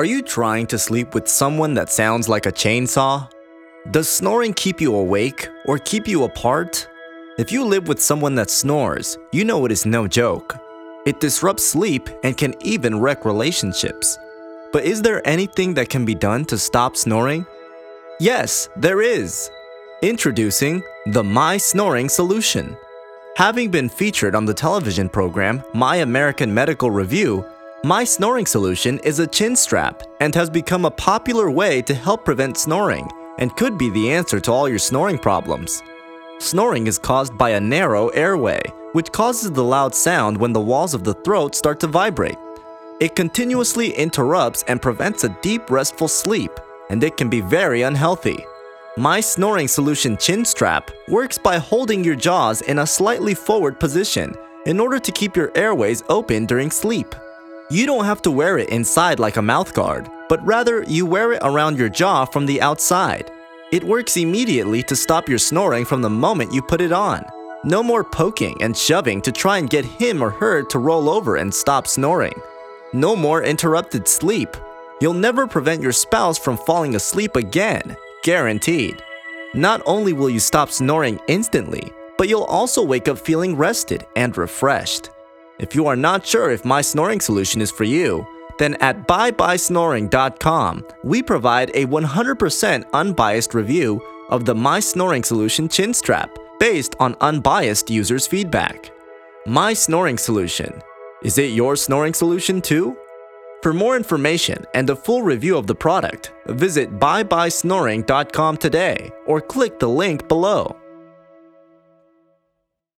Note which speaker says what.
Speaker 1: Are you trying to sleep with someone that sounds like a chainsaw? Does snoring keep you awake or keep you apart? If you live with someone that snores, you know it is no joke. It disrupts sleep and can even wreck relationships. But is there anything that can be done to stop snoring? Yes, there is. Introducing the My Snoring Solution. Having been featured on the television program My American Medical Review, My Snoring Solution is a chin strap and has become a popular way to help prevent snoring and could be the answer to all your snoring problems. Snoring is caused by a narrow airway, which causes the loud sound when the walls of the throat start to vibrate. It continuously interrupts and prevents a deep, restful sleep, and it can be very unhealthy. My Snoring Solution Chin Strap works by holding your jaws in a slightly forward position in order to keep your airways open during sleep. You don't have to wear it inside like a mouthguard, but rather you wear it around your jaw from the outside. It works immediately to stop your snoring from the moment you put it on. No more poking and shoving to try and get him or her to roll over and stop snoring. No more interrupted sleep. You'll never prevent your spouse from falling asleep again, guaranteed. Not only will you stop snoring instantly, but you'll also wake up feeling rested and refreshed. If you are not sure if my snoring solution is for you, then at byebyesnoring.com, we provide a 100% unbiased review of the My Snoring Solution chin strap based on unbiased users' feedback. My Snoring Solution. Is it your snoring solution too? For more information and a full review of the product, visit byebyesnoring.com today or click the link below.